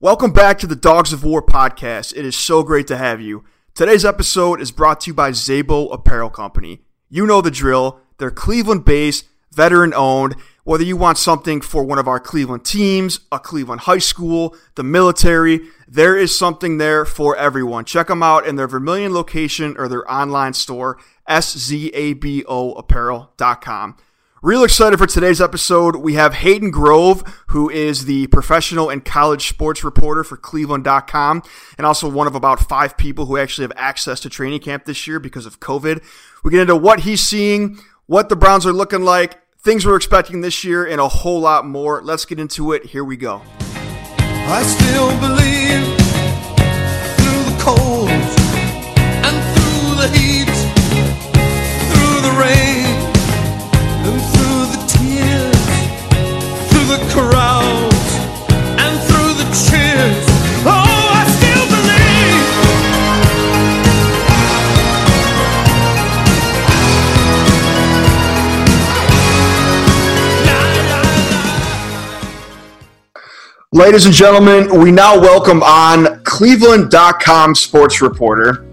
Welcome back to the Dogs of War podcast. It is so great to have you. Today's episode is brought to you by Szabo Apparel Company. You know the drill. They're Cleveland based, veteran owned. Whether you want something for one of our Cleveland teams, a Cleveland high school, the military, there is something there for everyone. Check them out in their Vermilion location or their online store, szaboapparel.com. Real excited for today's episode. We have Hayden Grove, who is the professional and college sports reporter for Cleveland.com, and also one of about five people who actually have access to training camp this year because of COVID. We get into what he's seeing, what the Browns are looking like, things we're expecting this year, and a whole lot more. Let's get into it. Here we go. I still believe through the cold and through the heat, Oh. Ladies and gentlemen, we now welcome on Cleveland.com sports reporter,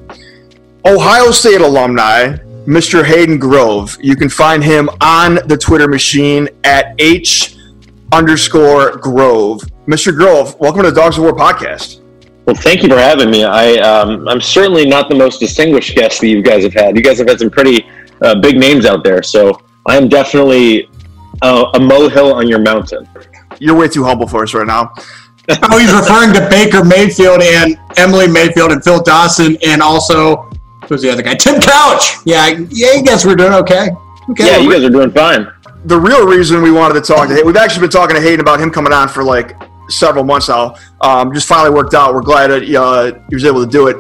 Ohio State alumni, Mr. Hayden Grove. You can find him on the Twitter machine at H underscore Grove. Mr. Grove, welcome to the Dogs of War podcast. Well, thank you for having me. I um, I'm certainly not the most distinguished guest that you guys have had. You guys have had some pretty uh, big names out there, so I am definitely uh, a molehill on your mountain. You're way too humble for us right now. Oh, he's referring to Baker Mayfield and Emily Mayfield and Phil Dawson and also who's the other guy? Tim Couch. Yeah, yeah. I guess we're doing okay. Okay. Yeah, you guys are doing fine. The real reason we wanted to talk to Hayden, we've actually been talking to Hayden about him coming on for like several months now. Um, just finally worked out. We're glad that uh, he was able to do it.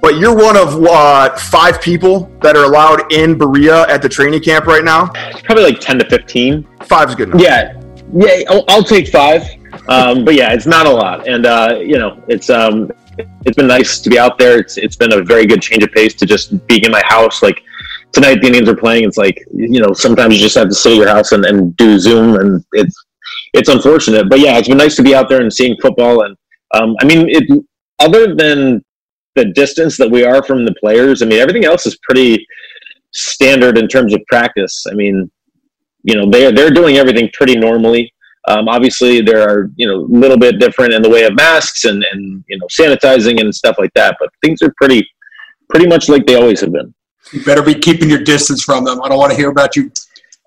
But you're one of uh, five people that are allowed in Berea at the training camp right now. It's probably like ten to fifteen. Five is good enough. Yeah, yeah. I'll, I'll take five. Um, but yeah, it's not a lot, and uh, you know, it's um, it's been nice to be out there. It's it's been a very good change of pace to just being in my house. Like tonight, the Indians are playing. It's like you know, sometimes you just have to sit at your house and, and do Zoom, and it's it's unfortunate. But yeah, it's been nice to be out there and seeing football. And um, I mean, it other than the distance that we are from the players, I mean, everything else is pretty standard in terms of practice. I mean, you know, they're they're doing everything pretty normally. Um, obviously, there are you know a little bit different in the way of masks and and you know sanitizing and stuff like that, but things are pretty pretty much like they always have been. You better be keeping your distance from them. I don't want to hear about you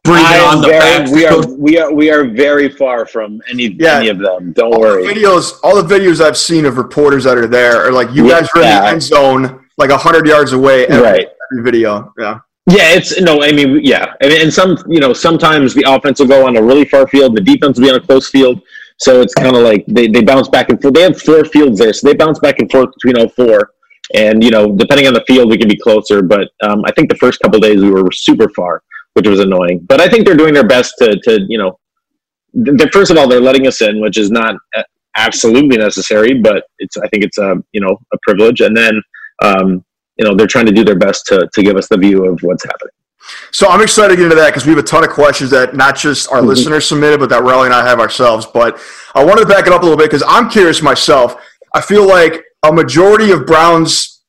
breathing on the very- we are we are we are very far from any Yeah. any of them. Don't All the worry. videos, all the videos I've seen of reporters that are there are like you Yeah. guys are in the end zone, like hundred yards away. Every, Right. every video. Yeah. Yeah, it's no. I mean, yeah, and, and some, you know, sometimes the offense will go on a really far field, the defense will be on a close field. So it's kind of like they, they bounce back and forth. They have four fields there, so they bounce back and forth between all four. And you know, depending on the field, we can be closer. But um, I think the first couple days we were super far, which was annoying. But I think they're doing their best to, to you know, first of all, they're letting us in, which is not uh, absolutely necessary, but it's I think it's a you know a privilege. And then um, you know they're trying to do their best to to give us the view of what's happening. So I'm excited to get into that because we have a ton of questions that not just our Mhm. listeners submitted, but that Riley and I have ourselves. But I wanted to back it up a little bit because I'm curious myself. I feel like a majority of Browns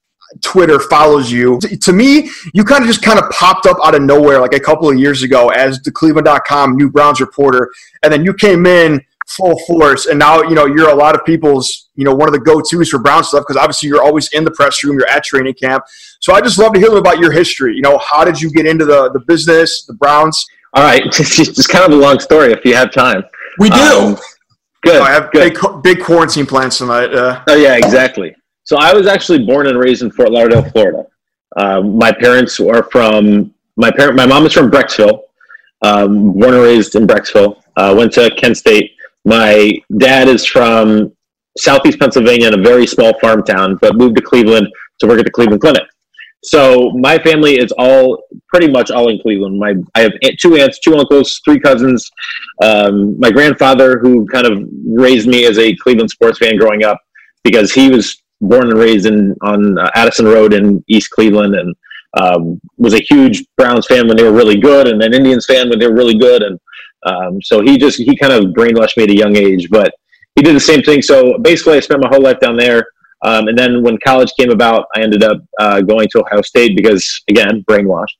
Twitter follows you. T- To me, you kind of just kind of popped up out of nowhere like a couple of years ago as the Cleveland.com new Browns reporter, and then you came in full force, and now you know you're a lot of people's you know one of the go-to's for Brown stuff because obviously you're always in the press room, you're at training camp. So I just love to hear about your history. You know, how did you get into the the business, the Browns? All right, it's kind of a long story if you have time. We do. Um, good. I have good. big big quarantine plans tonight. Uh, Oh yeah, exactly. So I was actually born and raised in Fort Lauderdale, Florida. Um, my parents are from my parent. My mom is from Brecksville. Um, born and raised in Brecksville. Uh, went to Kent State. My dad is from Southeast Pennsylvania in a very small farm town, but moved to Cleveland to work at the Cleveland Clinic. So my family is all pretty much all in Cleveland. My I have two aunts, two uncles, three cousins. Um, my grandfather, who kind of raised me as a Cleveland sports fan growing up, because he was born and raised in on uh, Addison Road in East Cleveland, and um, was a huge Browns fan when they were really good, and an Indians fan when they were really good, and um, so he just he kind of brainwashed me at a young age. But he did the same thing. So basically, I spent my whole life down there. Um, and then when college came about, I ended up uh, going to Ohio State because, again, brainwashed.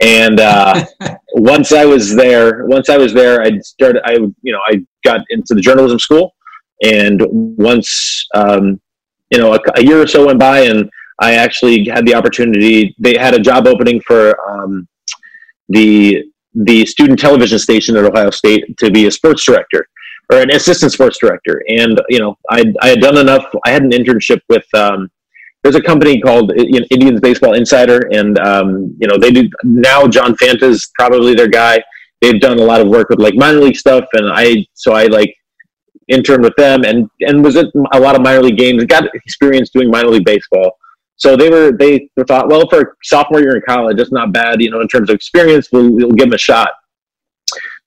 And uh, once I was there, once I was there, I started. I you know I got into the journalism school, and once um, you know a, a, year or so went by, and I actually had the opportunity. They had a job opening for um, the the student television station at Ohio State to be a sports director or an assistant sports director. And you know, I I had done enough. I had an internship with. Um, there's a company called Indians Baseball Insider, and um, you know they do now. John Fanta's probably their guy. They've done a lot of work with like minor league stuff, and I so I like interned with them and and was at a lot of minor league games. Got experience doing minor league baseball. So they were they thought, well, for a sophomore year in college, it's not bad, you know, in terms of experience. We'll, we'll give them a shot.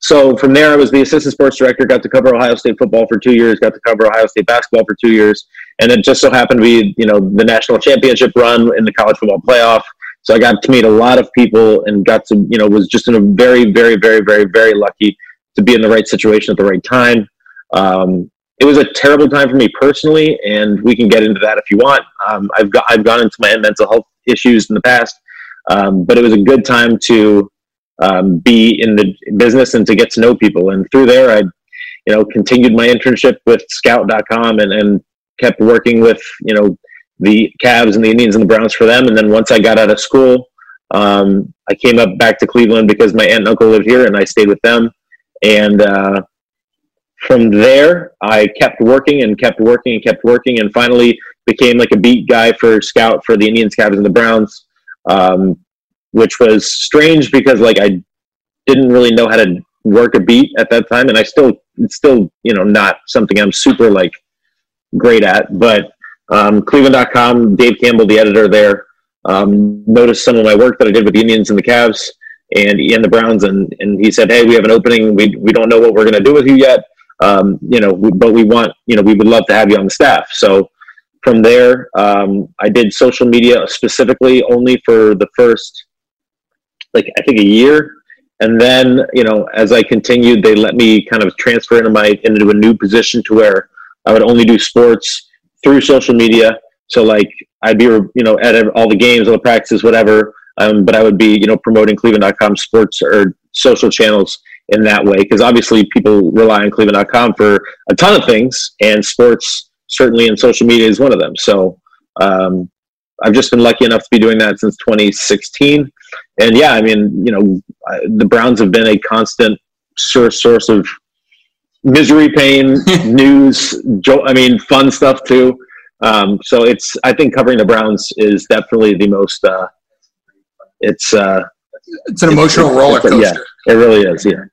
So from there, I was the assistant sports director. Got to cover Ohio State football for two years. Got to cover Ohio State basketball for two years, and it just so happened to be, you know, the national championship run in the college football playoff. So I got to meet a lot of people and got to, you know, was just in a very, very, very, very, very lucky to be in the right situation at the right time. Um, it was a terrible time for me personally, and we can get into that if you want. Um, I've got I've gone into my mental health issues in the past, um, but it was a good time to um, be in the business and to get to know people. And through there, I, you know, continued my internship with Scout.com and and kept working with you know the Cavs and the Indians and the Browns for them. And then once I got out of school, um, I came up back to Cleveland because my aunt and uncle lived here, and I stayed with them. And uh, from there, I kept working and kept working and kept working, and finally became like a beat guy for Scout for the Indians, Cavs, and the Browns, um, which was strange because like I didn't really know how to work a beat at that time, and I still it's still you know not something I'm super like great at. But um, Cleveland.com, Dave Campbell, the editor there, um, noticed some of my work that I did with the Indians and the Cavs and and the Browns, and and he said, "Hey, we have an opening. We we don't know what we're going to do with you yet." um, you know, but we want, you know, we would love to have you on the staff. So from there, um, I did social media specifically only for the first, like I think a year, and then you know, as I continued, they let me kind of transfer into my into a new position to where I would only do sports through social media. So like I'd be, you know, at all the games, all the practices, whatever. Um, but I would be, you know, promoting Cleveland.com sports or social channels in that way because obviously people rely on cleveland.com for a ton of things and sports certainly in social media is one of them so um, i've just been lucky enough to be doing that since 2016 and yeah i mean you know the browns have been a constant source source of misery pain news jo- i mean fun stuff too um, so it's i think covering the browns is definitely the most uh, it's uh, it's an emotional it's, roller coaster. Yeah, it really is. Yeah.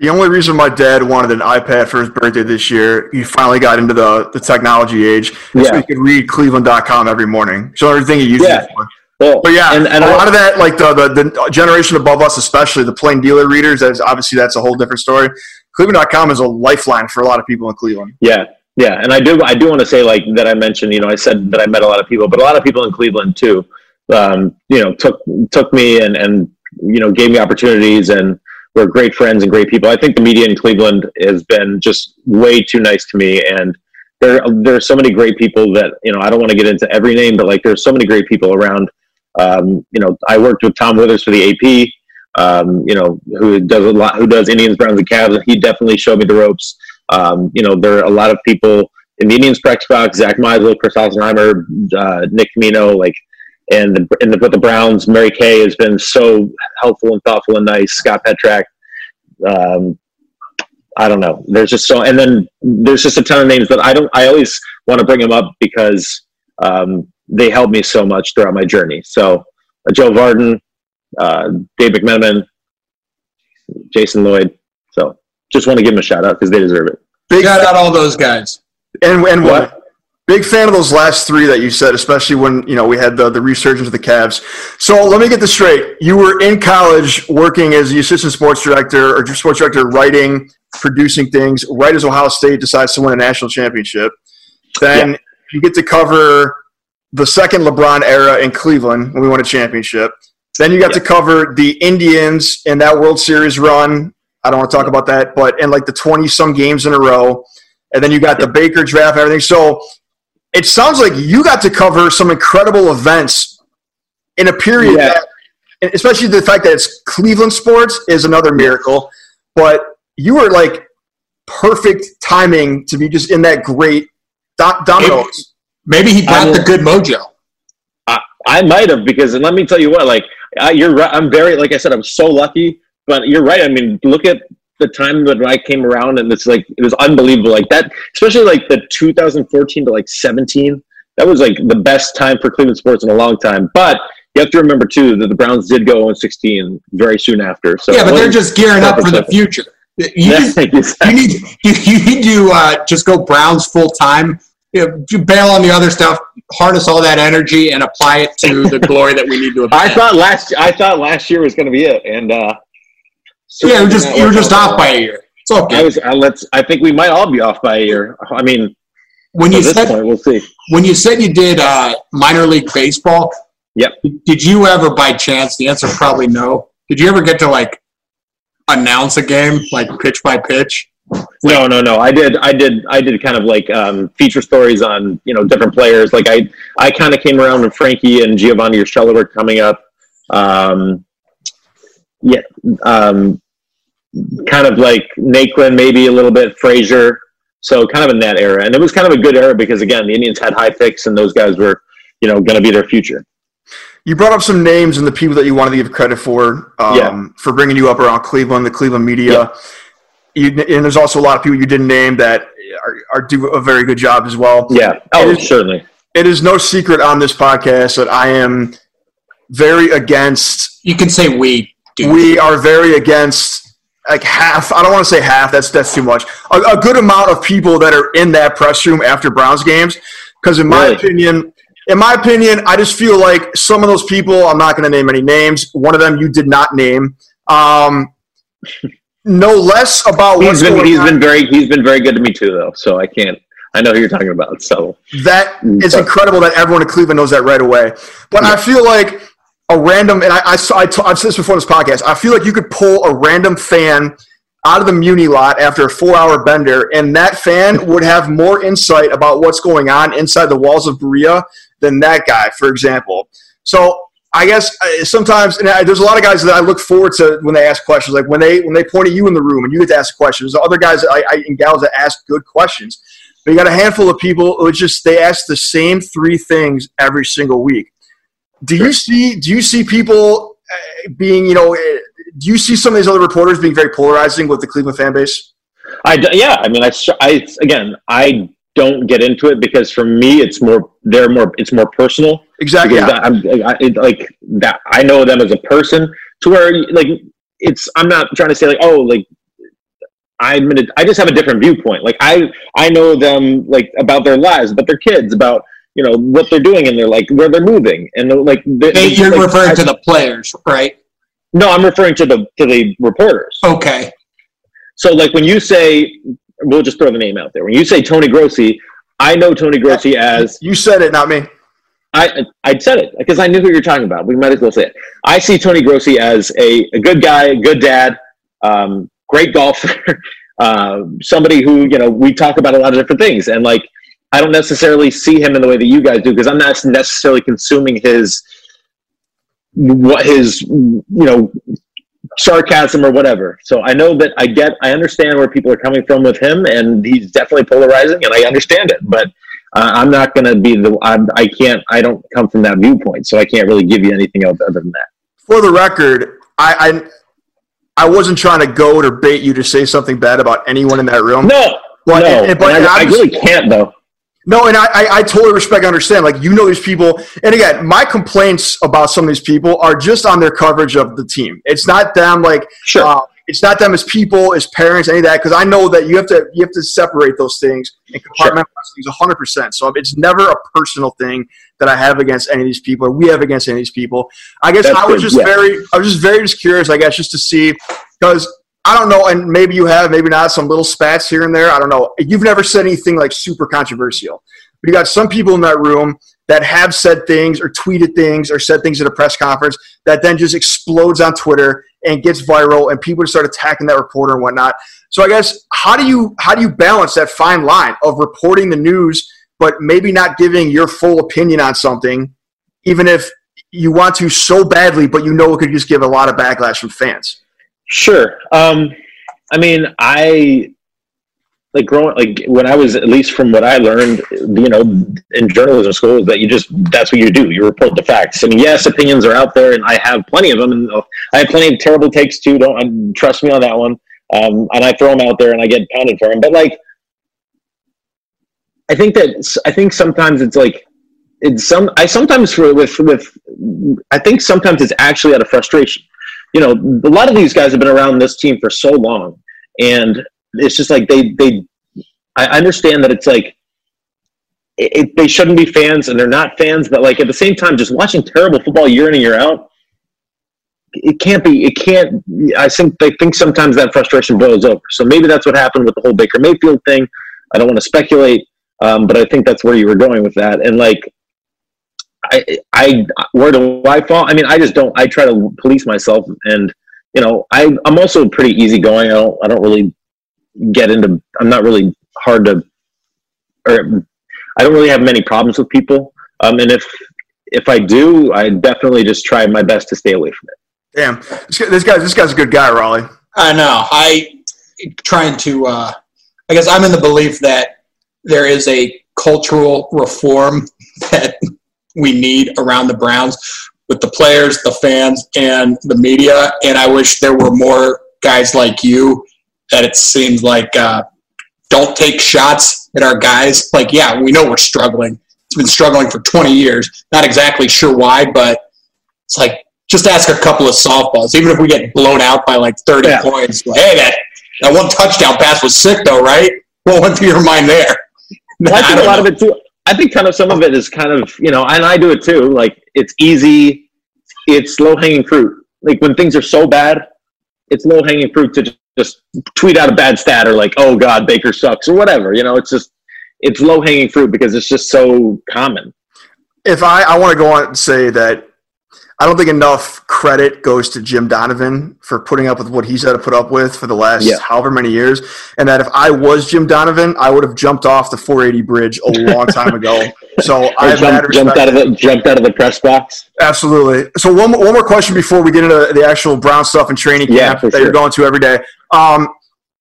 The only reason my dad wanted an iPad for his birthday this year, he finally got into the, the technology age, yeah. so he could read Cleveland.com every morning. So everything he uses yeah. it for. Well, but yeah, and, and a I, lot of that, like the, the, the generation above us, especially the plain dealer readers, that's obviously that's a whole different story. Cleveland.com is a lifeline for a lot of people in Cleveland. Yeah, yeah, and I do I do want to say like that I mentioned, you know, I said that I met a lot of people, but a lot of people in Cleveland too. Um, you know, took took me and and you know gave me opportunities and we're great friends and great people. I think the media in Cleveland has been just way too nice to me, and there there are so many great people that you know I don't want to get into every name, but like there's so many great people around. Um, you know, I worked with Tom Withers for the AP. Um, you know, who does a lot, who does Indians, Browns, and Cavs, he definitely showed me the ropes. Um, you know, there are a lot of people in the Indians practice box: Zach Meisel, Chris Assenheimer, uh, Nick Camino, like and the, and the, with the Browns, Mary Kay has been so helpful and thoughtful and nice. Scott Petrak, um, I don't know. There's just so, and then there's just a ton of names that I don't. I always want to bring them up because um, they helped me so much throughout my journey. So uh, Joe Vardon, uh, Dave McMenamin, Jason Lloyd. So just want to give them a shout out because they deserve it. Big shout out all those guys. And and what? Big fan of those last three that you said, especially when you know we had the the resurgence of the Cavs. So let me get this straight: you were in college working as the assistant sports director or sports director, writing, producing things. Right as Ohio State decides to win a national championship, then yeah. you get to cover the second LeBron era in Cleveland when we won a championship. Then you got yeah. to cover the Indians in that World Series run. I don't want to talk about that, but in like the twenty some games in a row. and then you got the Baker draft, and everything. So it sounds like you got to cover some incredible events in a period Yeah. that, especially the fact that it's Cleveland sports is another miracle. But you were like perfect timing to be just in that great do- dominoes. Maybe he brought I the good mojo. I might have because, and let me tell you what, like uh, you're right. I'm very, like I said, I'm so lucky. But you're right. I mean, look at the time when I came around, and it's like it was unbelievable. Like that, especially like the 2014 to like 17. That was like the best time for Cleveland sports in a long time. But you have to remember too that the Browns did go 0-16 very soon after. So yeah, but they're just gearing up for the future. You, Yeah, exactly. you need you, you need to uh, just go Browns full time. You know, you bail on the other stuff, harness all that energy, and apply it to the glory that we need to. I thought last I thought last year was going to be it, and uh, yeah, were just you were just off by a year. It's I okay. was. I, let's. I think we might all be off by a year. I mean, When you this said point, we'll see. when you said you did uh, minor league baseball, Yep. Did you ever, by chance? The answer probably no. Did you ever get to like announce a game, like pitch by pitch? No, no, no. I did. I did. I did kind of like um, feature stories on you know different players. Like I, I kind of came around when Frankie and Giovanny Urshela were coming up. Um, yeah, um, kind of like Naquin, maybe a little bit Frazier. So kind of in that era, and it was kind of a good era because again, the Indians had high picks, and those guys were you know going to be their future. You brought up some names and the people that you wanted to give credit for, um, Yeah. for bringing you up around Cleveland, the Cleveland media. Yeah. You, and there's also a lot of people you didn't name that are, are do a very good job as well. Yeah. Oh, It is- certainly. It is no secret on this podcast that I am very against. You can say we. Dude. We are very against like half. I don't want to say half. That's that's too much. A, a good amount of people that are in that press room after Browns games, because in my Really? opinion, in my opinion, I just feel like some of those people. I'm not going to name any names. One of them you did not name. Um, know less about what's He's been going he's on. been very he's been very good to me too though. So I can't. I know who you're talking about. So That is But- incredible that everyone in Cleveland knows that right away. But I feel like a random, and I, I, saw- I t- I've said this before in this podcast, I feel like you could pull a random fan out of the Muni lot after a four hour bender, and that fan would have more insight about what's going on inside the walls of Berea than that guy, for example. So I guess uh, sometimes, and I, there's a lot of guys that I look forward to when they ask questions, like when they when they point at you in the room and you get to ask questions. There's other guys I, I, and gals that ask good questions. But you got a handful of people who just they ask the same three things every single week. Do you see? Do you see people uh, being, you know, uh, do you see some of these other reporters being very polarizing with the Cleveland fan base? I yeah. I mean, I, I again I don't get into it because for me it's more they're more it's more personal. Exactly. because Yeah. I'm I, it, like that. I know them as a person to where like it's. I'm not trying to say like oh like I'm in a, I just have a different viewpoint. Like I I know them like about their lives, about their kids, about you know what they're doing and they're like where they're moving and they're, like they- Hey, you're like, referring I- to the players, right? no I'm referring to the to the reporters. Okay. So like when you say we'll just throw the name out there. When you say Tony Grossi, I know Tony Grossi as You said it, not me. I I said it because I knew who you're talking about. We might as well say it. I see Tony Grossi as a, a good guy, a good dad, um, great golfer, uh, somebody who you know we talk about a lot of different things, and like I don't necessarily see him in the way that you guys do because I'm not necessarily consuming his what his you know sarcasm or whatever. So I know that I get, I understand where people are coming from with him, and he's definitely polarizing, and I understand it. But uh, I'm not going to be the, I'm, I can't, I don't come from that viewpoint, so I can't really give you anything else other than that. For the record, I, I I wasn't trying to goad or bait you to say something bad about anyone in that room. No, But- no, and- and- but I, I really can't though. No, and I, I, I totally respect and understand. Like, you know these people. And again, my complaints about some of these people are just on their coverage of the team. It's not them, like, Sure. uh, it's not them as people, as parents, any of that. Because I know that you have to you have to separate those things and compartmentalize things 100. percent So it's never a personal thing that I have against any of these people, or we have against any of these people. I guess That's I was good, just yeah. very, I was just very just curious. I guess just to see because I don't know, and maybe you have, maybe not, some little spats here and there. I don't know. You've never said anything like super controversial. But you got some people in that room that have said things or tweeted things or said things at a press conference that then just explodes on Twitter and gets viral and people start attacking that reporter and whatnot. So I guess how do you how do you balance that fine line of reporting the news but maybe not giving your full opinion on something, even if you want to so badly, but you know it could just give a lot of backlash from fans. Sure. Um, I mean, I like growing like when I was at least from what I learned, you know, in journalism school, is that you just that's what you do. You report the facts. I mean, yes, opinions are out there, and I have plenty of them, and I have plenty of terrible takes too. Don't trust me on that one. Um, and I throw them out there, and I get pounded for them. But like, I think that I think sometimes it's like it's some. I sometimes with with I think sometimes it's actually out of frustration. You know, a lot of these guys have been around this team for so long, and it's just like they they. I understand that it's like it, they shouldn't be fans and they're not fans, but like at the same time, just watching terrible football year in and year out, it can't be. It can't. I think they think sometimes that frustration boils over. So maybe that's what happened with the whole Baker Mayfield thing. I don't want to speculate, um, but I think that's where you were going with that. And like, I, I, where do I fall? I mean, I just don't. I try to police myself, and you know, I, I'm also pretty easygoing. I don't. I don't really get into. I'm not really hard to, or I don't really have many problems with people. Um, and if if I do, I definitely just try my best to stay away from it. Damn, this guy, this guy's a good guy, Raleigh. I know. I trying to. Uh, I guess I'm in the belief that there is a cultural reform that we need around the Browns with the players, the fans, and the media. And I wish there were more guys like you that it seems like uh, don't take shots at our guys. Like, yeah, we know we're struggling. It's been struggling for 20 years. Not exactly sure why, but it's like just ask a couple of softballs. Even if we get blown out by like 30 yeah. points, like, hey, that, that one touchdown pass was sick, though, right? What went through your mind there? Well, I think a lot know. of it, too. I think kind of some of it is kind of, you know, and I do it too. Like, it's easy, it's low hanging fruit. Like, when things are so bad, it's low hanging fruit to just tweet out a bad stat or like, oh God, Baker sucks or whatever. You know, it's just, it's low hanging fruit because it's just so common. If I, I want to go on and say that I don't think enough credit goes to Jim Donovan for putting up with what he's had to put up with for the last yeah. however many years. And that if I was Jim Donovan, I would have jumped off the 480 bridge a long time ago. So I jumped, jumped out of the jumped out of the press box. Absolutely. So one one more question before we get into the actual Brown stuff and training camp yeah, that sure. you're going to every day. Um,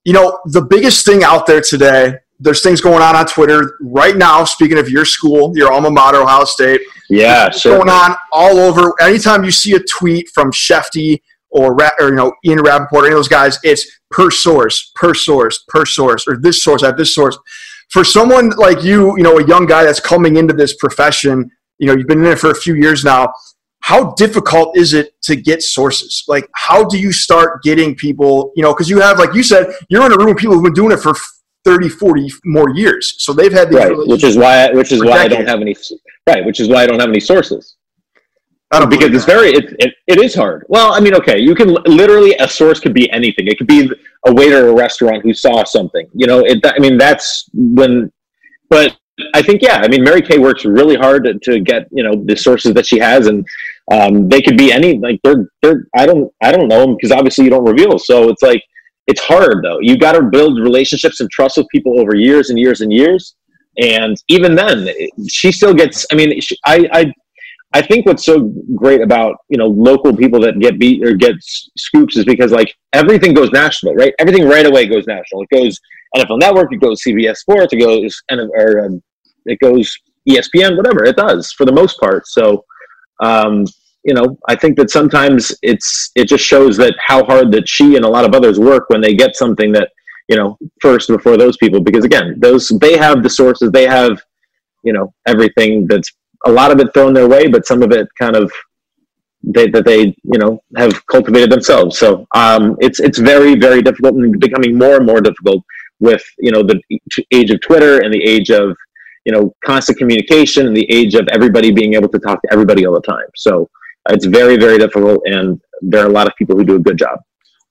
you know, the biggest thing out there today there's things going on on Twitter right now. Speaking of your school, your alma mater, Ohio State. Yeah, sure. Going on all over. Anytime you see a tweet from Schefty or, or you know Ian Rapoport or any of those guys, it's per source, per source, per source, or this source at this source. For someone like you, you know, a young guy that's coming into this profession, you know, you've been in it for a few years now. How difficult is it to get sources? Like, how do you start getting people? You know, because you have, like you said, you're in a room with people who've been doing it for 30, 40 more years. So they've had these right, which is why which is why decades. I don't have any right, which is why I don't have any sources. I don't because it's that. very it, it, it is hard. Well, I mean, okay, you can literally a source could be anything. It could be a waiter at a restaurant who saw something. You know, it. I mean, that's when. But I think yeah, I mean, Mary Kay works really hard to, to get you know the sources that she has, and um, they could be any like they're they're I don't I don't know them because obviously you don't reveal. So it's like it's hard though. You got to build relationships and trust with people over years and years and years. And even then, she still gets. I mean, she, I, I, I think what's so great about you know local people that get beat or get scoops is because like everything goes national, right? Everything right away goes national. It goes NFL Network, it goes CBS Sports, it goes or um, it goes ESPN, whatever it does for the most part. So um, you know, I think that sometimes it's it just shows that how hard that she and a lot of others work when they get something that you know first before those people because again those they have the sources they have you know everything that's a lot of it thrown their way but some of it kind of they, that they you know have cultivated themselves. So um, it's it's very very difficult and becoming more and more difficult with you know the age of twitter and the age of you know constant communication and the age of everybody being able to talk to everybody all the time. So it's very, very difficult, and there are a lot of people who do a good job.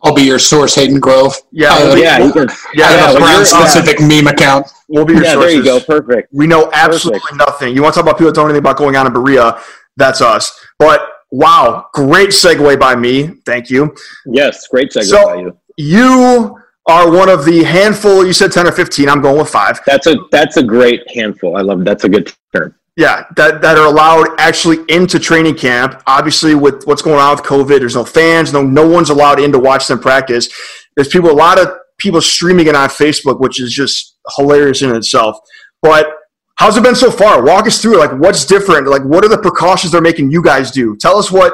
I'll be your source, Hayden Grove. Yeah, uh, yeah, you can, yeah. I have a Brown specific uh, meme account. We'll be your source. yeah, sources. there you go. Perfect. We know absolutely Perfect. nothing. You want to talk about people that don't know anything about going on in Berea? That's us. But wow, great segue by me. Thank you. Yes, great segue So- by you. You are one of the handful. You said ten or fifteen. I'm going with five. That's a that's a great handful. I love that's a good term. Yeah, that, that are allowed actually into training camp. Obviously, with what's going on with COVID, there's no fans, no no one's allowed in to watch them practice. There's people, a lot of people streaming it on Facebook, which is just hilarious in itself. But how's it been so far? Walk us through. it. Like, what's different? Like, what are the precautions they're making you guys do? Tell us what.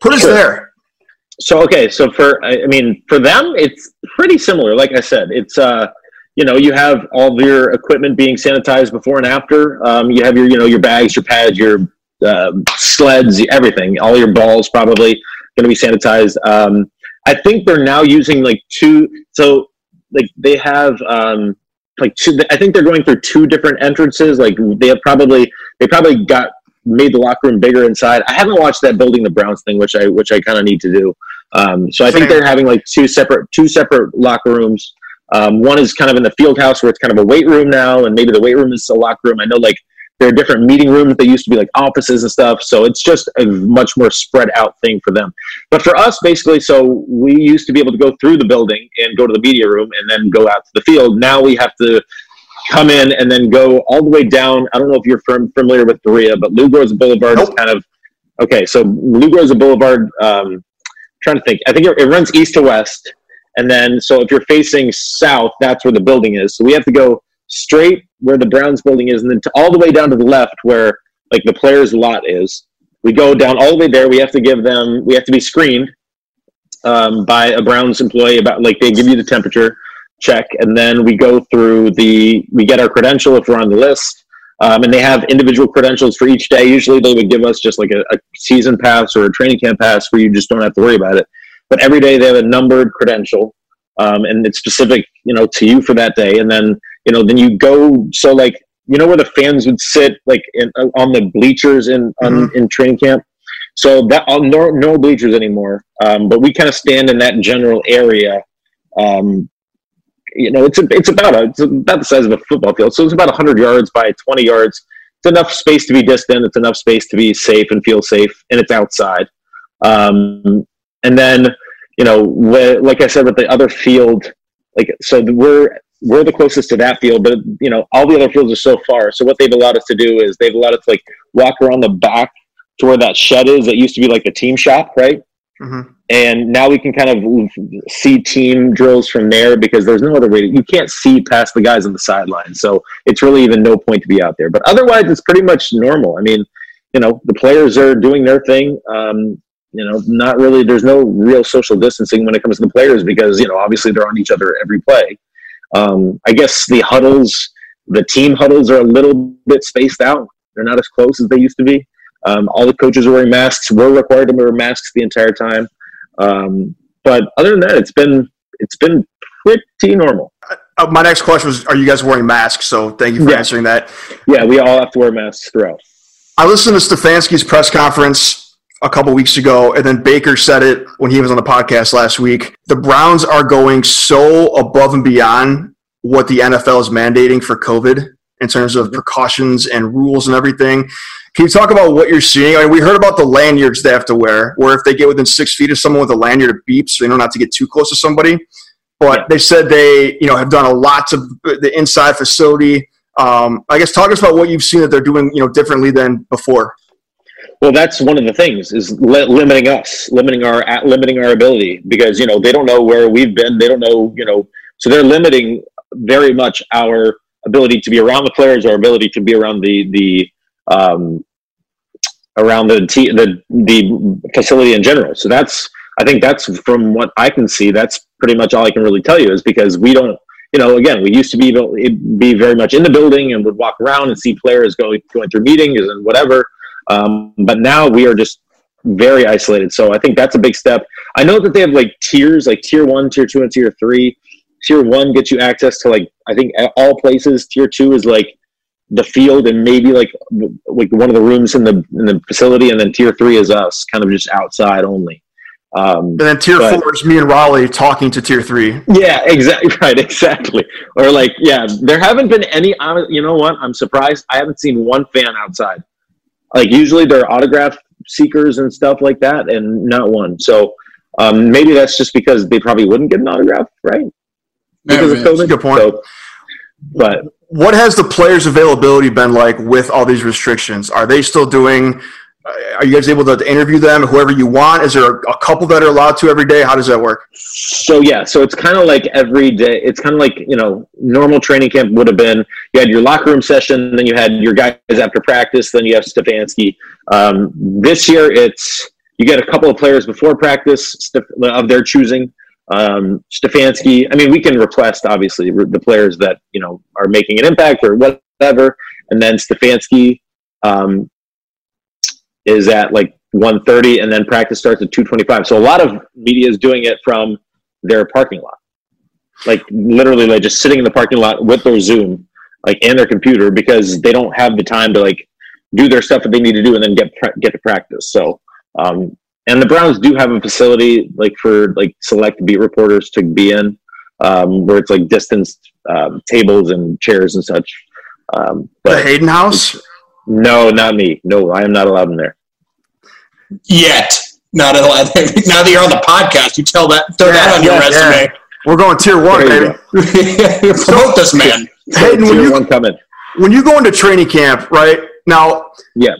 Put us Sure. there. So okay, so for I I mean for them it's pretty similar. Like I said, it's uh you know you have all of your equipment being sanitized before and after. Um, you have your you know your bags, your pads, your uh, sleds, everything. All your balls probably going to be sanitized. Um, I think they're now using like two. So like they have um, like two. I think they're going through two different entrances. Like they have probably they probably got made the locker room bigger inside. I haven't watched that building the Browns thing, which I which I kind of need to do. Um, so I think they're having like two separate two separate locker rooms. Um, one is kind of in the field house where it's kind of a weight room now, and maybe the weight room is a locker room. I know like there are different meeting rooms. that used to be like offices and stuff. So it's just a much more spread out thing for them. But for us, basically, so we used to be able to go through the building and go to the media room and then go out to the field. Now we have to come in and then go all the way down. I don't know if you're fam- familiar with Berea, but Lou Groza Boulevard is kind of okay. So Lou Groza Boulevard. Um, trying to think. I think it, it runs east to west, and then so if you're facing south, that's where the building is. So we have to go straight where the Browns building is, and then to, all the way down to the left where like the players' lot is. We go down all the way there. We have to give them. We have to be screened um, by a Browns employee about like they give you the temperature check, and then we go through the. We get our credential if we're on the list. Um, and they have individual credentials for each day. Usually, they would give us just like a, a season pass or a training camp pass where you just don't have to worry about it. But every day they have a numbered credential, um, and it's specific, you know, to you for that day. And then, you know, then you go. So, like, you know, where the fans would sit, like in, on the bleachers in on, in training camp. So that uh, no no bleachers anymore. Um, but we kind of stand in that general area. Um, you know, it's a, it's about a, it's about the size of a football field. So it's about 100 yards by 20 yards. It's enough space to be distant. It's enough space to be safe and feel safe, and it's outside. Um, and then, you know, like I said, with the other field, like so we're we're the closest to that field, but you know, all the other fields are so far. So what they've allowed us to do is they've allowed us to like walk around the back to where that shed is. That used to be like the team shop, right? hmm and now we can kind of see team drills from there because there's no other way to, you can't see past the guys on the sideline so it's really even no point to be out there but otherwise it's pretty much normal i mean you know the players are doing their thing um, you know not really there's no real social distancing when it comes to the players because you know obviously they're on each other every play um, i guess the huddles the team huddles are a little bit spaced out they're not as close as they used to be um, all the coaches are wearing masks we're required to wear masks the entire time um, but other than that, it's been it's been pretty normal. Uh, my next question was, are you guys wearing masks? So thank you for Yeah. answering that. Yeah, we all have to wear masks throughout. I listened to Stefanski's press conference a couple weeks ago, and then Baker said it when he was on the podcast last week. The Browns are going so above and beyond what the NFL is mandating for COVID in terms of precautions and rules and everything. Can you talk about what you're seeing? I mean, we heard about the lanyards they have to wear, where if they get within six feet of someone with a lanyard, it beeps, so they know not to get too close to somebody. But Yeah. they said they, you know, have done a lot to the inside facility. Um, I guess talk us about what you've seen that they're doing, you know, differently than before. Well, that's one of the things is li- limiting us, limiting our at limiting our ability because you know they don't know where we've been, they don't know, you know, so they're limiting very much our ability to be around the players, our ability to be around the the um, around the t- the the facility in general. So that's I think that's from what I can see. That's pretty much all I can really tell you is because we don't. You know, again, we used to be be very much in the building and would walk around and see players going going through meetings and whatever. Um, but now we are just very isolated. So I think that's a big step. I know that they have like tiers, like tier one, tier two, and tier three. Tier one gets you access to like I think at all places. Tier two is like the field and maybe like like one of the rooms in the in the facility, and then tier three is us, kind of just outside only. Um, And then tier But- four is me and Raleigh talking to tier three. yeah, exactly. Right, exactly. Or like, yeah, there haven't been any. You know what? I'm surprised. I haven't seen one fan outside. Like usually, they're autograph seekers and stuff like that, and not one. So um, maybe that's just because they probably wouldn't get an autograph, right? Because of Yeah, That's a COVID. good point. So, but What has the players' availability been like with all these restrictions? Are they still doing? Uh, Are you guys able to, interview them, whoever you want? Is there a couple that are allowed to every day? How does that work? So yeah, so it's kind of like every day. It's kind of like you know, normal training camp would have been. You had your locker room session, then you had your guys after practice, then you have Stefanski. Um, this year, it's you get a couple of players before practice of their choosing. Um, Stefanski. I mean, we can request obviously the players that you know are making an impact or whatever, and then Stefanski um, is at like 1.30 and then practice starts at 2.25 so a lot of media is doing it from their parking lot. Like literally like just sitting in the parking lot with their zoom like and their computer because they don't have the time to like do their stuff that they need to do and then get get to practice. So um and the browns do have a facility like for like select beat reporters to be in um where it's like distanced um, tables and chairs and such um The but Hayden House. No not me no i am not allowed in there Yet. Not allowed. now that you're on the podcast, you tell that throw that Yeah, on your yeah, resume. We're going tier one, There you baby. Promote this man. Hayden, when Tier you one coming when you go into training camp, right now, Yeah.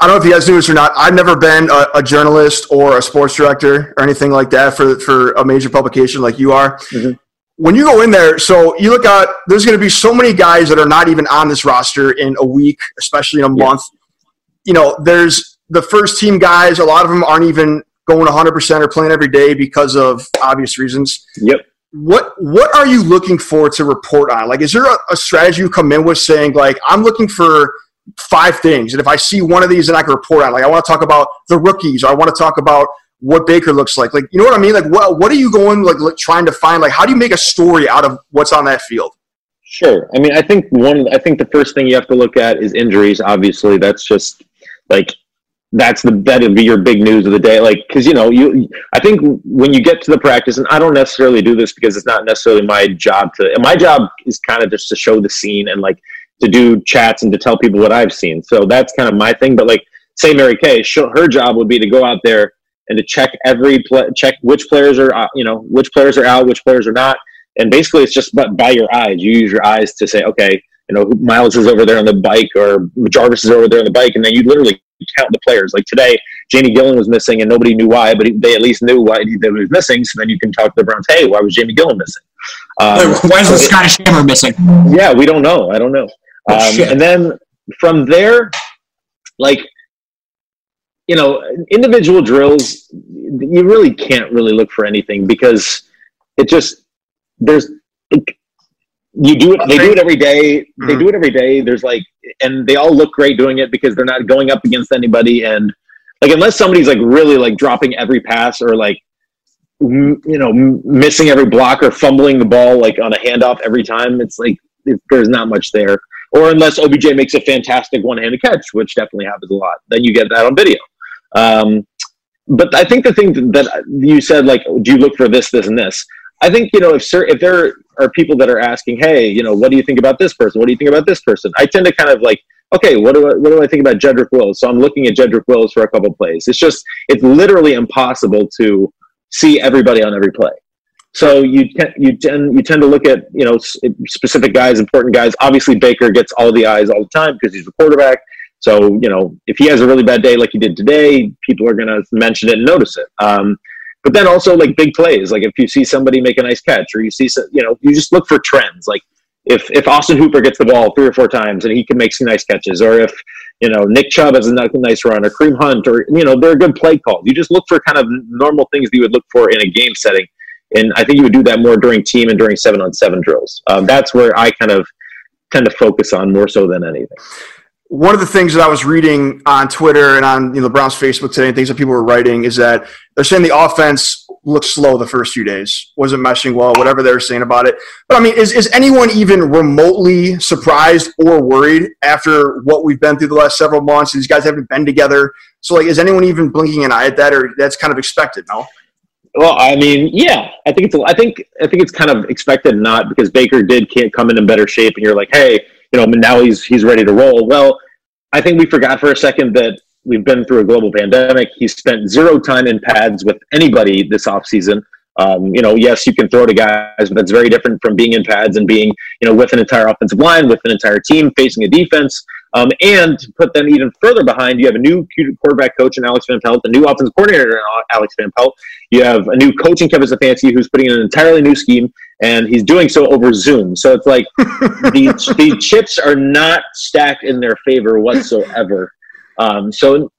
I don't know if you guys knew this or not. I've never been a, a journalist or a sports director or anything like that for for a major publication like you are. Mhm. When you go in there, so you look at there's going to be so many guys that are not even on this roster in a week, especially in a Yeah. month. You know, there's the first team guys. A lot of them aren't even going 100 percent or playing every day because of obvious reasons Yep. what what are you looking for to report on? Like, is there a, a strategy you come in with saying like I'm looking for five things, and if I see one of these, then I can report on. Like, I want to talk about the rookies, or I want to talk about what Baker looks like. Like, you know what I mean? Like, what what are you going like look- trying to find? Like, how do you make a story out of what's on that field? Sure. I mean, I think one. I think the first thing you have to look at is injuries. Obviously, that's just like that's the that'd be your big news of the day. Like, because you know, you. I think when you get to the practice, and I don't necessarily do this because it's not necessarily my job to. My job is kind of just to show the scene and like to do chats and to tell people what I've seen. So that's kind of my thing. But like, say Mary Kay, her job would be to go out there and to check every play, check which players are uh, you know which players are out, which players are not, and basically it's just by, by your eyes. You use your eyes to say, okay, you know, Myles is over there on the bike or Jarvis is over there on the bike, and then you literally count the players. Like today, Jamie Gillan was missing, and nobody knew why, but they at least knew why he, was missing. So then you can talk to the Browns, hey, why was Jamie Gillan missing? Um, Why is the Scottish Hammer missing? yeah, we don't know. I don't know. Oh, Um, shit. and then from there, like, you know, individual drills, you really can't really look for anything because it just, there's, it, you do it, they do it every day. They do it every day. There's like, and they all look great doing it because they're not going up against anybody. And like, unless somebody's like really like dropping every pass or like, you know, missing every block or fumbling the ball like on a handoff every time, it's like, there's not much there or unless OBJ makes a fantastic one-handed catch, which definitely happens a lot, then you get that on video. Um, but I think the thing that you said, like, do you look for this, this, and this? I think you know if cer- if there are people that are asking, hey, you know, what do you think about this person? What do you think about this person? I tend to kind of like, okay, what do I what do I think about Jedrick Wills? So I'm looking at Jedrick Wills for a couple plays. It's just it's literally impossible to see everybody on every play. So you te- you tend you tend to look at you know specific guys, important guys. Obviously, Baker gets all the eyes all the time because he's the quarterback. So you know if he has a really bad day like he did today, people are going to mention it and notice it. Um, but then also like big plays, like if you see somebody make a nice catch, or you see some, you know you just look for trends. Like if if Austin Hooper gets the ball three or four times and he can make some nice catches, or if you know Nick Chubb has a nice run, or Kareem Hunt, or you know they're a good play calls. You just look for kind of normal things that you would look for in a game setting and I think you would do that more during team and during seven on seven drills. Um, that's where I kind of tend to focus on more so than anything. One of the things that I was reading on Twitter and on you know the Browns Facebook today, and things that people were writing is that they're saying the offense looked slow the first few days, wasn't meshing well, whatever they were saying about it. But I mean, is is anyone even remotely surprised or worried after what we've been through the last several months? These guys haven't been together, so like, is anyone even blinking an eye at that, or that's kind of expected? No. Well, I mean, yeah, I think it's I think I think it's kind of expected not because Baker did can't come in in better shape, and you're like, hey, you know, now he's he's ready to roll. Well, I think we forgot for a second that we've been through a global pandemic. He spent zero time in pads with anybody this offseason. Um, you know, yes, you can throw to guys, but that's very different from being in pads and being, you know, with an entire offensive line, with an entire team facing a defense. Um, and to put them even further behind, you have a new quarterback coach in Alex Van Pelt, a new offensive coordinator in Alex Van Pelt. You have a new coach in Kevin Stefanski who's putting in an entirely new scheme, and he's doing so over Zoom. So it's like the, the chips are not stacked in their favor whatsoever. Um, so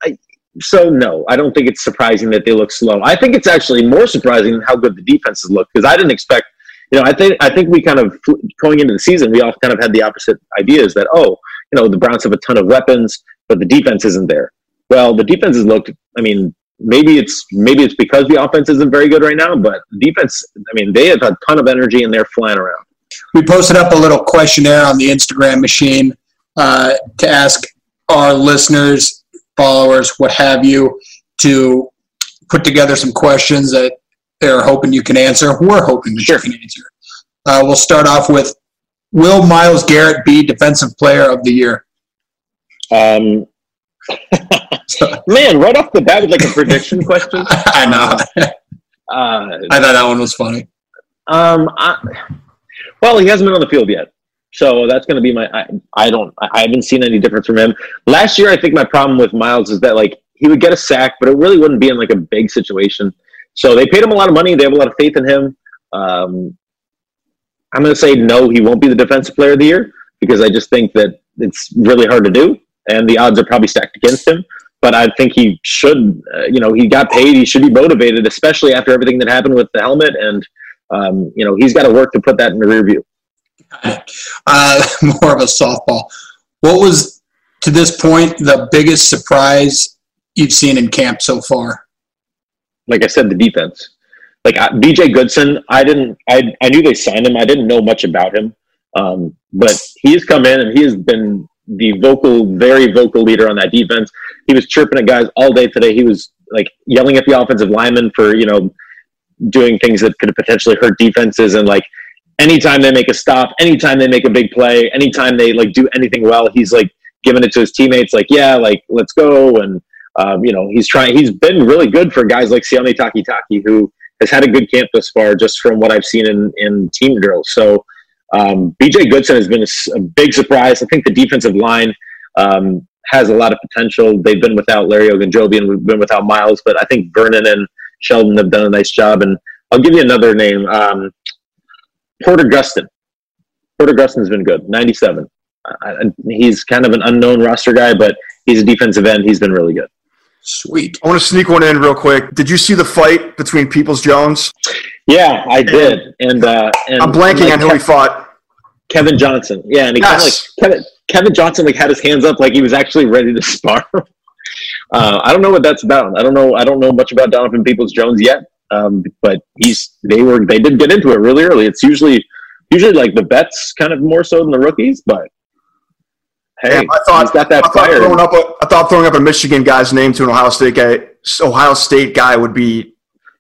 so no, I don't think it's surprising that they look slow. I think it's actually more surprising how good the defenses look because I didn't expect. You know, I think I think we kind of going into the season, we all kind of had the opposite ideas that oh, you know, the Browns have a ton of weapons, but the defense isn't there. Well, the defenses looked. I mean, maybe it's maybe it's because the offense isn't very good right now, but defense. I mean, they have a ton of energy and they're flying around. We posted up a little questionnaire on the Instagram machine uh, to ask our listeners followers, what have you, to put together some questions that they're hoping you can answer. We're hoping that sure. you can answer. Uh, we'll start off with Will Myles Garrett be Defensive Player of the Year? Um, man, right off the bat with like a prediction question. I know. Uh, I thought that one was funny. Um, I, well, he hasn't been on the field yet. So that's going to be my. I, I don't. I haven't seen any difference from him. Last year, I think my problem with Myles is that like he would get a sack, but it really wouldn't be in like a big situation. So they paid him a lot of money. They have a lot of faith in him. Um, I'm going to say no. He won't be the defensive player of the year because I just think that it's really hard to do, and the odds are probably stacked against him. But I think he should. Uh, you know, he got paid. He should be motivated, especially after everything that happened with the helmet. And um, you know, he's got to work to put that in the rear view. Uh, more of a softball. What was to this point the biggest surprise you've seen in camp so far? Like I said, the defense. Like BJ Goodson, I didn't. I I knew they signed him. I didn't know much about him, um, but he's come in and he has been the vocal, very vocal leader on that defense. He was chirping at guys all day today. He was like yelling at the offensive lineman for you know doing things that could potentially hurt defenses and like anytime they make a stop, anytime they make a big play, anytime they like do anything well, he's like giving it to his teammates, like, yeah, like let's go. And um, you know, he's trying. He's been really good for guys like Sione Takitaki, who has had a good camp thus far, just from what I've seen in in team drills. So um, BJ Goodson has been a, a, big surprise. I think the defensive line. Um, has a lot of potential. They've been without Larry Ogunjobi and we've been without Myles, but I think Vernon and Sheldon have done a nice job. And I'll give you another name. Um, Porter Gustin. Porter Gustin's been good. 97. Uh, he's kind of an unknown roster guy, but he's a defensive end. He's been really good. Sweet. I want to sneak one in real quick. Did you see the fight between Peoples Jones? Yeah, I did. And, uh, and I'm blanking like on who he fought. Kevin Johnson. Yeah, and he yes. kind of like Kevin, Kevin Johnson like had his hands up like he was actually ready to spar. uh, I don't know what that's about. I don't know. I don't know much about Donovan Peoples Jones yet. Um, but he's they were they did get into it really early. It's usually usually like the vets kind of more so than the rookies, but hey, I thought, he's got that I fire. Throwing up a, I thought throwing up a Michigan guy's name to an Ohio State guy, Ohio State guy would be.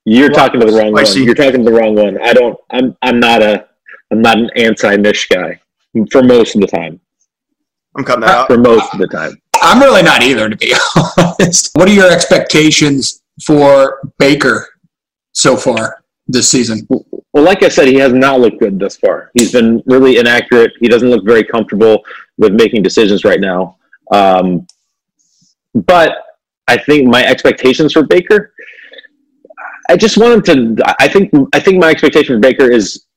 You're talking to the wrong one. You're talking to the wrong one. I don't. I'm. I'm not a. I'm not an anti-Mich guy for most of the time. I'm cutting that out for most of the time. I'm really not either, to be honest. What are your expectations for Baker so far this season? Well, like I said, he has not looked good thus far. He's been really inaccurate. He doesn't look very comfortable with making decisions right now. Um, but I think my expectations for Baker, I just want him to. I think I think my expectation for Baker is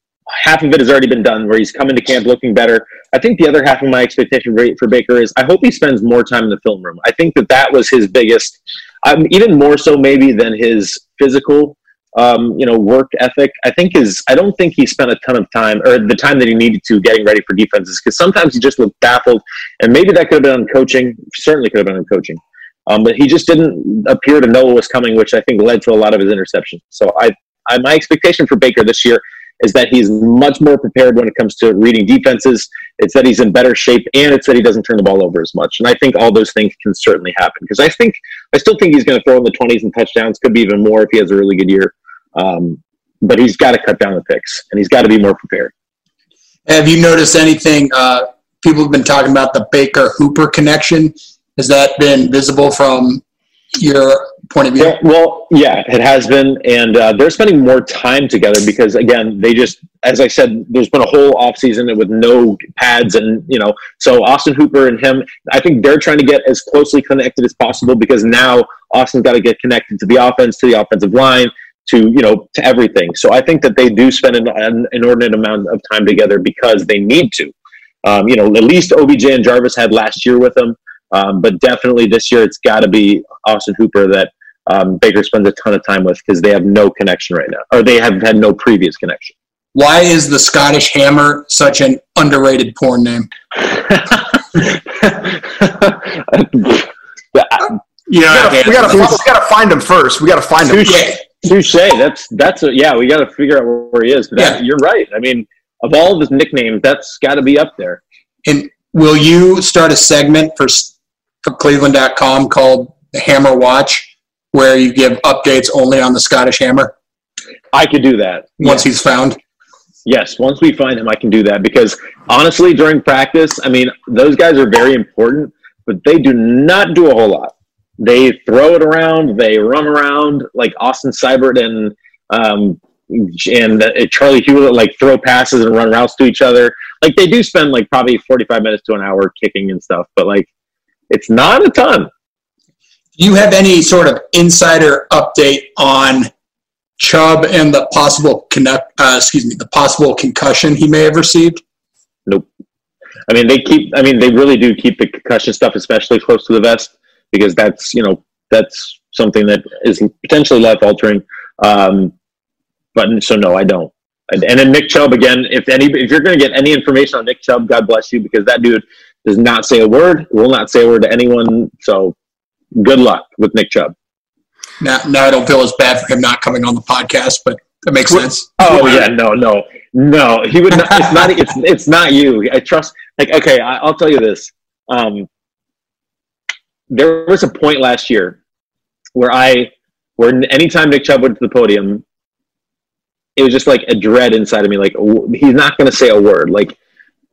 half of it has already been done, where he's come into camp looking better. I think the other half of my expectation for Baker is I hope he spends more time in the film room. I think that that was his biggest, um, even more so maybe than his physical um, you know, work ethic. I think is I don't think he spent a ton of time or the time that he needed to getting ready for defenses because sometimes he just looked baffled, and maybe that could have been on coaching. Certainly could have been on coaching, um, but he just didn't appear to know what was coming, which I think led to a lot of his interceptions. So I, I my expectation for Baker this year is that he's much more prepared when it comes to reading defenses. It's that he's in better shape, and it's that he doesn't turn the ball over as much. And I think all those things can certainly happen because I think I still think he's going to throw in the twenties and touchdowns. Could be even more if he has a really good year. Um, but he's got to cut down the picks and he's got to be more prepared. Have you noticed anything? Uh, people have been talking about the Baker Hooper connection. Has that been visible from your point of view? Yeah, well, yeah, it has been, and uh, they're spending more time together because, again, they just, as I said, there's been a whole off season with no pads, and you know, so Austin Hooper and him, I think they're trying to get as closely connected as possible because now Austin's got to get connected to the offense, to the offensive line, to you know, to everything. So I think that they do spend an, an inordinate amount of time together because they need to. Um, you know, at least OBJ and Jarvis had last year with them. Um, but definitely this year, it's got to be Austin Hooper that um, Baker spends a ton of time with because they have no connection right now, or they have had no previous connection. Why is the Scottish Hammer such an underrated porn name? You know, We gotta, we gotta, we gotta find him first. We gotta find him. Touche. Touche. That's that's a, yeah. We got to figure out where he is. But that, Yeah. You're right. I mean, of all of his nicknames, that's got to be up there. And will you start a segment for for Cleveland.com called the Hammer Watch, where you give updates only on the Scottish Hammer I could do that. once he's found? Yes, once we find him, I can do that because honestly, during practice, I mean, those guys are very important, but they do not do a whole lot. They throw it around, they run around like Austin Seibert and um, and uh, Charley Hughlett like throw passes and run routes to each other. Like they do spend like probably forty five minutes to an hour kicking and stuff, but like it's not a ton. Do you have any sort of insider update on Chubb and the possible connect, uh, excuse me, the possible concussion he may have received? Nope. I mean, they keep. I mean, they really do keep the concussion stuff, especially close to the vest, because that's you know that's something that is potentially life altering. Um, but so no, I don't. And, and then Nick Chubb again. If any, if you're going to get any information on Nick Chubb, God bless you, because that dude does not say a word. Will not say a word to anyone. So good luck with Nick Chubb. Now, now I don't feel as bad for him not coming on the podcast, but that makes What- sense. Oh yeah, no, no, no. He would not. It's not. It's it's not you. I trust. Like, okay, I, I'll tell you this. Um, there was a point last year where I, where anytime Nick Chubb went to the podium, it was just like a dread inside of me. Like he's not going to say a word. Like,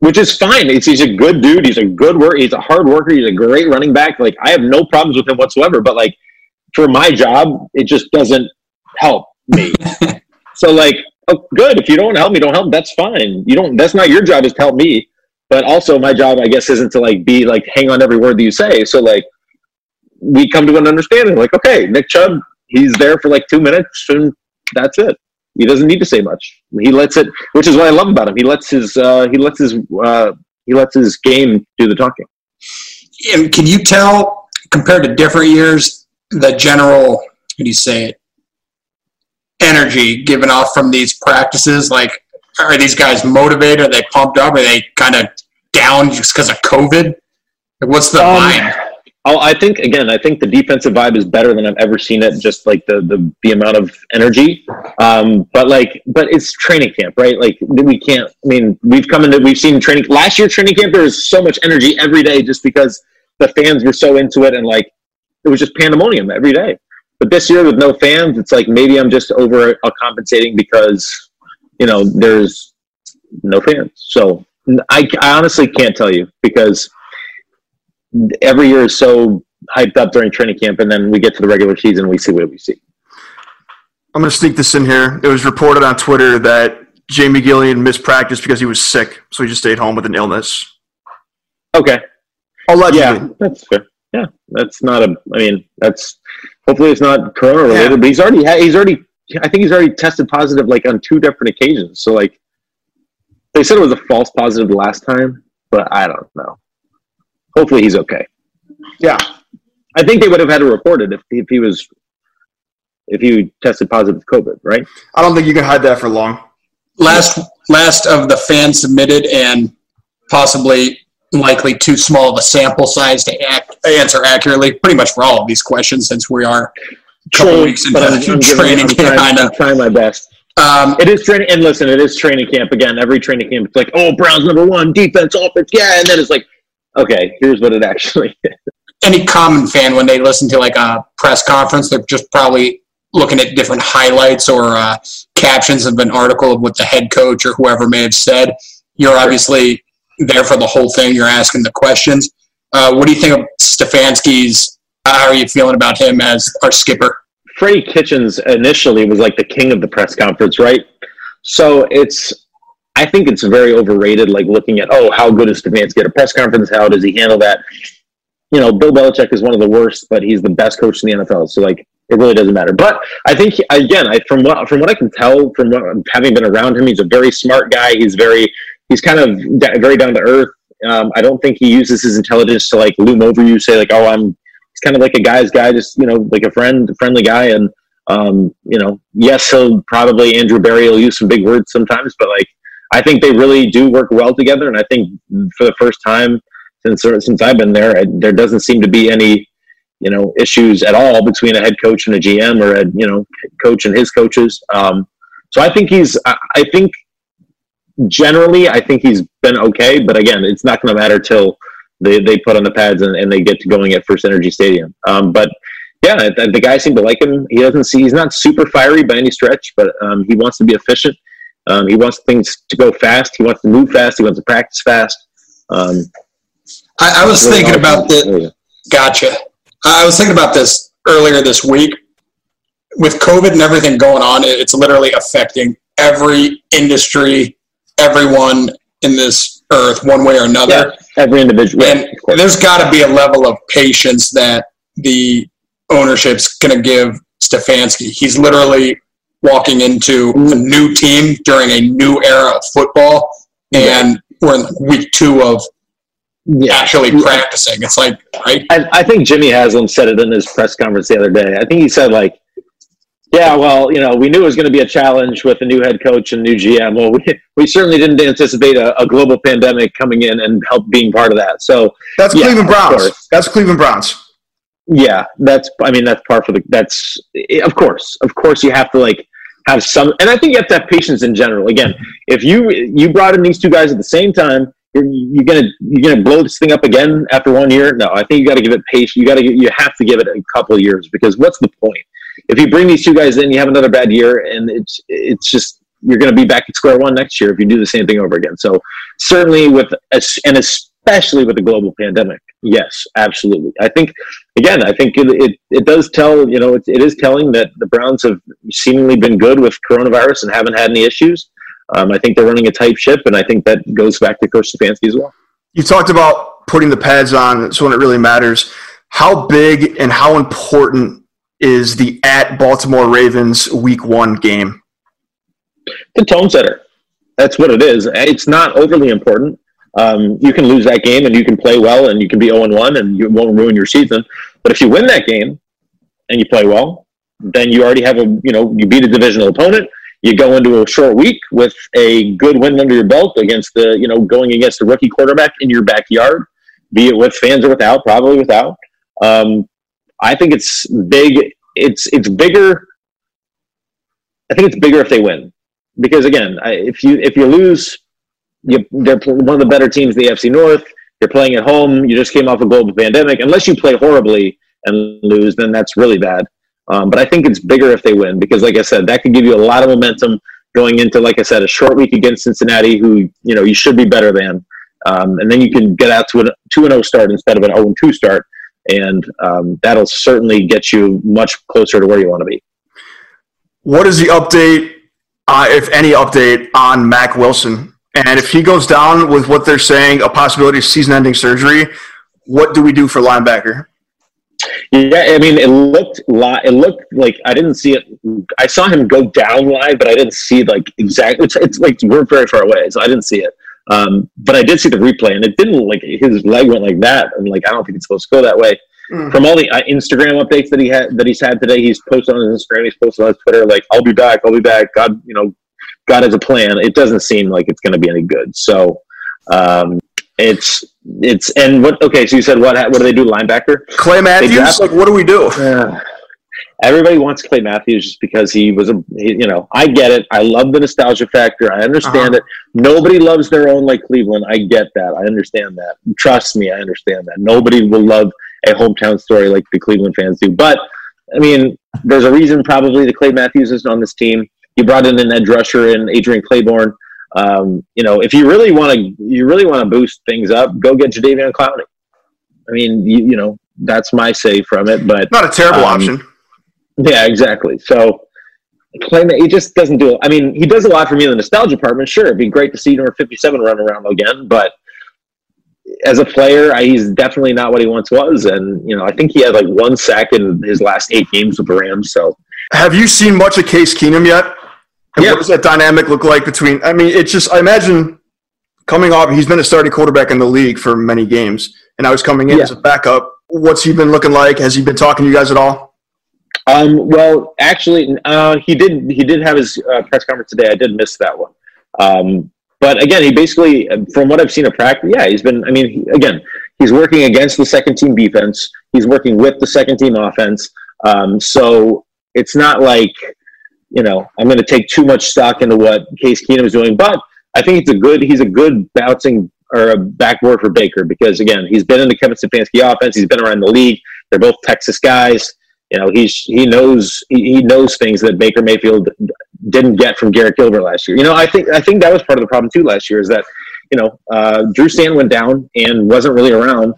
which is fine. It's, he's a good dude. He's a good work. He's a hard worker. He's a great running back. Like I have no problems with him whatsoever. But like for my job, it just doesn't help me. so like, oh, good. If you don't help me, don't help. That's fine. You don't. That's not your job. Is to help me. But also, my job, I guess, isn't to like be like hang on every word that you say. So like, we come to an understanding. Like, okay, Nick Chubb, he's there for like two minutes, and that's it. He doesn't need to say much. He lets it, which is what I love about him. He lets his uh, he lets his uh, he lets his game do the talking. And can you tell, compared to different years, the general, how do you say it, energy given off from these practices? Like, are these guys motivated? Are they pumped up? Are they kind of down just because of COVID? Like, what's the Um, vibe? Oh, I think again, I think the defensive vibe is better than I've ever seen it. Just like the the, the amount of energy, um, but like, but it's training camp, right? Like we can't. I mean, we've come into we've seen training last year. Training camp there was so much energy every day, just because the fans were so into it, and like it was just pandemonium every day. But this year with no fans, it's like maybe I'm just over compensating because you know there's no fans. So I, I honestly can't tell you because every year is so hyped up during training camp, and then we get to the regular season, and we see what we see. I'm going to sneak this in here. It was reported on Twitter that Jamie Gillan missed practice because he was sick, so he just stayed home with an illness. Okay, Allegedly. yeah, that's fair. Yeah, that's not a. I mean, that's hopefully it's not corona related, Yeah. but he's already he's already. I think he's already tested positive like on two different occasions. So like, they said it was a false positive the last time, but I don't know. Hopefully he's okay. Yeah. I think they would have had to report it if if he was if he tested positive with COVID, right? I don't think you can hide that for long. last last of the fans submitted and possibly likely too small of a sample size to ac- answer accurately pretty much for all of these questions since we are a couple True, weeks into I'm, I'm, giving- training I'm camp. trying, I I'm trying my best. Um, It is training, and listen, it is training camp again. Every training camp, it's like, oh, Browns number one, defense, offense, yeah, and then it's like, okay, here's what it actually is. any common fan when they listen to like a press conference they're just probably looking at different highlights or uh, captions of an article of what the head coach or whoever may have said you're obviously there for the whole thing you're asking the questions Uh, what do you think of Stefanski's? How are you feeling about him as our skipper? Freddie Kitchens initially was like the king of the press conference, right? So it's, I think it's very overrated. Like looking at, oh, how good is Stefanski at a press conference? How does he handle that? You know, Bill Belichick is one of the worst, but he's the best coach in the NFL. So like, it really doesn't matter. But I think again, I, from what from what I can tell, from what, having been around him, he's a very smart guy. He's very he's kind of very down to earth. Um, I don't think he uses his intelligence to like loom over you, say like, oh, I'm. He's kind of like a guy's guy, just you know, like a friend, friendly guy, and um, you know, yes, he'll probably Andrew Berry will use some big words sometimes, but like I think they really do work well together, and I think for the first time since since I've been there, I, there doesn't seem to be any you know issues at all between a head coach and a GM or a you know coach and his coaches. Um, so I think he's I, I think generally I think he's been okay, but again, it's not going to matter till they, they put on the pads and, and they get to going at First Energy Stadium. Um, but yeah, the, guys seem to like him. He doesn't see he's not super fiery by any stretch, but um, he wants to be efficient. Um, he wants things to go fast. He wants to move fast. He wants to practice fast. Um, I, I was really thinking about the. Gotcha. I was thinking about this earlier this week. With COVID and everything going on, it's literally affecting every industry, everyone in this earth, one way or another. Yeah, every individual. And yeah, of course. there's got to be a level of patience that the ownership's going to give Stefanski. He's literally walking into a new team during a new era of football, and we're in week two of yeah. actually practicing. It's like, right? I, I think Jimmy Haslam said it in his press conference the other day. I think he said like, "Yeah, well, you know, we knew it was going to be a challenge with a new head coach and new GM. Well, we, we certainly didn't anticipate a, a global pandemic coming in and help being part of that. So, That's Yeah, Cleveland Browns. That's Cleveland Browns. yeah, that's I mean that's part for the that's of course, of course you have to like have some, and I think you have to have patience in general. Again, if you you brought in these two guys at the same time. You're, you're gonna you're gonna blow this thing up again after one year. No, I think you got to give it patience. You got to you have to give it a couple years because what's the point? if you bring these two guys in, you have another bad year, and it's it's just you're going to be back at square one next year if you do the same thing over again. So certainly with and especially with the global pandemic, yes, absolutely. I think again, I think it it, it does tell you know it, it is telling that the Browns have seemingly been good with coronavirus and haven't had any issues. Um, I think they're running a tight ship, and I think that goes back to Coach Stefanski as well. You talked about putting the pads on. It's when it really matters. How big and how important is the at Baltimore Ravens Week One game? the tone setter. That's what it is. It's not overly important. Um, you can lose that game and you can play well and you can be 0 1 and you won't ruin your season. But if you win that game and you play well, then you already have a, you know, you beat a divisional opponent. You go into a short week with a good win under your belt against the, you know, going against a rookie quarterback in your backyard, be it with fans or without, probably without. Um, I think it's big. It's it's bigger. I think it's bigger if they win because again, I, if you if you lose, you, they're one of the better teams in the AFC North. You're playing at home. You just came off a global pandemic. Unless you play horribly and lose, then that's really bad. Um, but I think it's bigger if they win because, like I said, that could give you a lot of momentum going into, like I said, a short week against Cincinnati, who you know you should be better than, um, and then you can get out to a two and zero start instead of an zero and two start, and um, that'll certainly get you much closer to where you want to be. What is the update, uh, if any update, on Mack Wilson? And if he goes down with what they're saying, a possibility of season-ending surgery, what do we do for linebacker? Yeah, I mean, it looked li- it looked like I didn't see it. I saw him go down live, but I didn't see like exactly. It's, it's like we're very far away, so I didn't see it. Um, but I did see the replay, and it didn't like his leg went like that, and like I don't think it's supposed to go that way. Mm. From all the uh, Instagram updates that he had that he's had today, he's posted on his Instagram, he's posted on his Twitter, like "I'll be back, I'll be back." God, you know, God has a plan. It doesn't seem like it's going to be any good. So um, it's it's and what? Okay, so you said what? What do they do? Linebacker. Clay Matthews, draft- like, what do we do? Yeah. Everybody wants Clay Matthews just because he was a, he, you know, I get it. I love the nostalgia factor. I understand Uh-huh. it. Nobody loves their own like Cleveland. I get that. I understand that. Trust me, I understand that. Nobody will love a hometown story like the Cleveland fans do. But I mean, there's a reason probably that Clay Matthews isn't on this team. You brought in an edge rusher and Adrian Clayborn. Um, you know, if you really want to, you really want to boost things up, go get Jadeveon Clowney. I mean, you, you know, that's my say from it. But Not a terrible Um, option. yeah, exactly. So claim that he just doesn't do. it. I mean, he does a lot for me in the nostalgia department. Sure, it'd be great to see number fifty-seven run around again, but as a player, I, he's definitely not what he once was. And you know, I think he had like one sack in his last eight games with the Rams. So Have you seen much of Case Keenum yet? And Yeah. What does that dynamic look like between? I mean, it's just I imagine coming off. He's been a starting quarterback in the league for many games, and I was coming in Yeah. as a backup. What's he been looking like? Has he been talking to you guys at all? Um, well, actually, uh, he did. He did have his uh, press conference today. I did miss that one. Um, but again, he basically, from what I've seen of practice, yeah, he's been. I mean, he, again, he's working against the second team defense. He's working with the second team offense. Um, so it's not like you know I'm going to take too much stock into what Case Keenum is doing. But I think it's a good. He's a good bouncing or a backboard for Baker because again, he's been in the Kevin Stefanski offense. He's been around the league. They're both Texas guys you know he's he knows he he knows things that Baker Mayfield didn't get from Garrett Gilbert last year. You know, I think I think that was part of the problem too last year is that you know uh, Drew Stan went down and wasn't really around,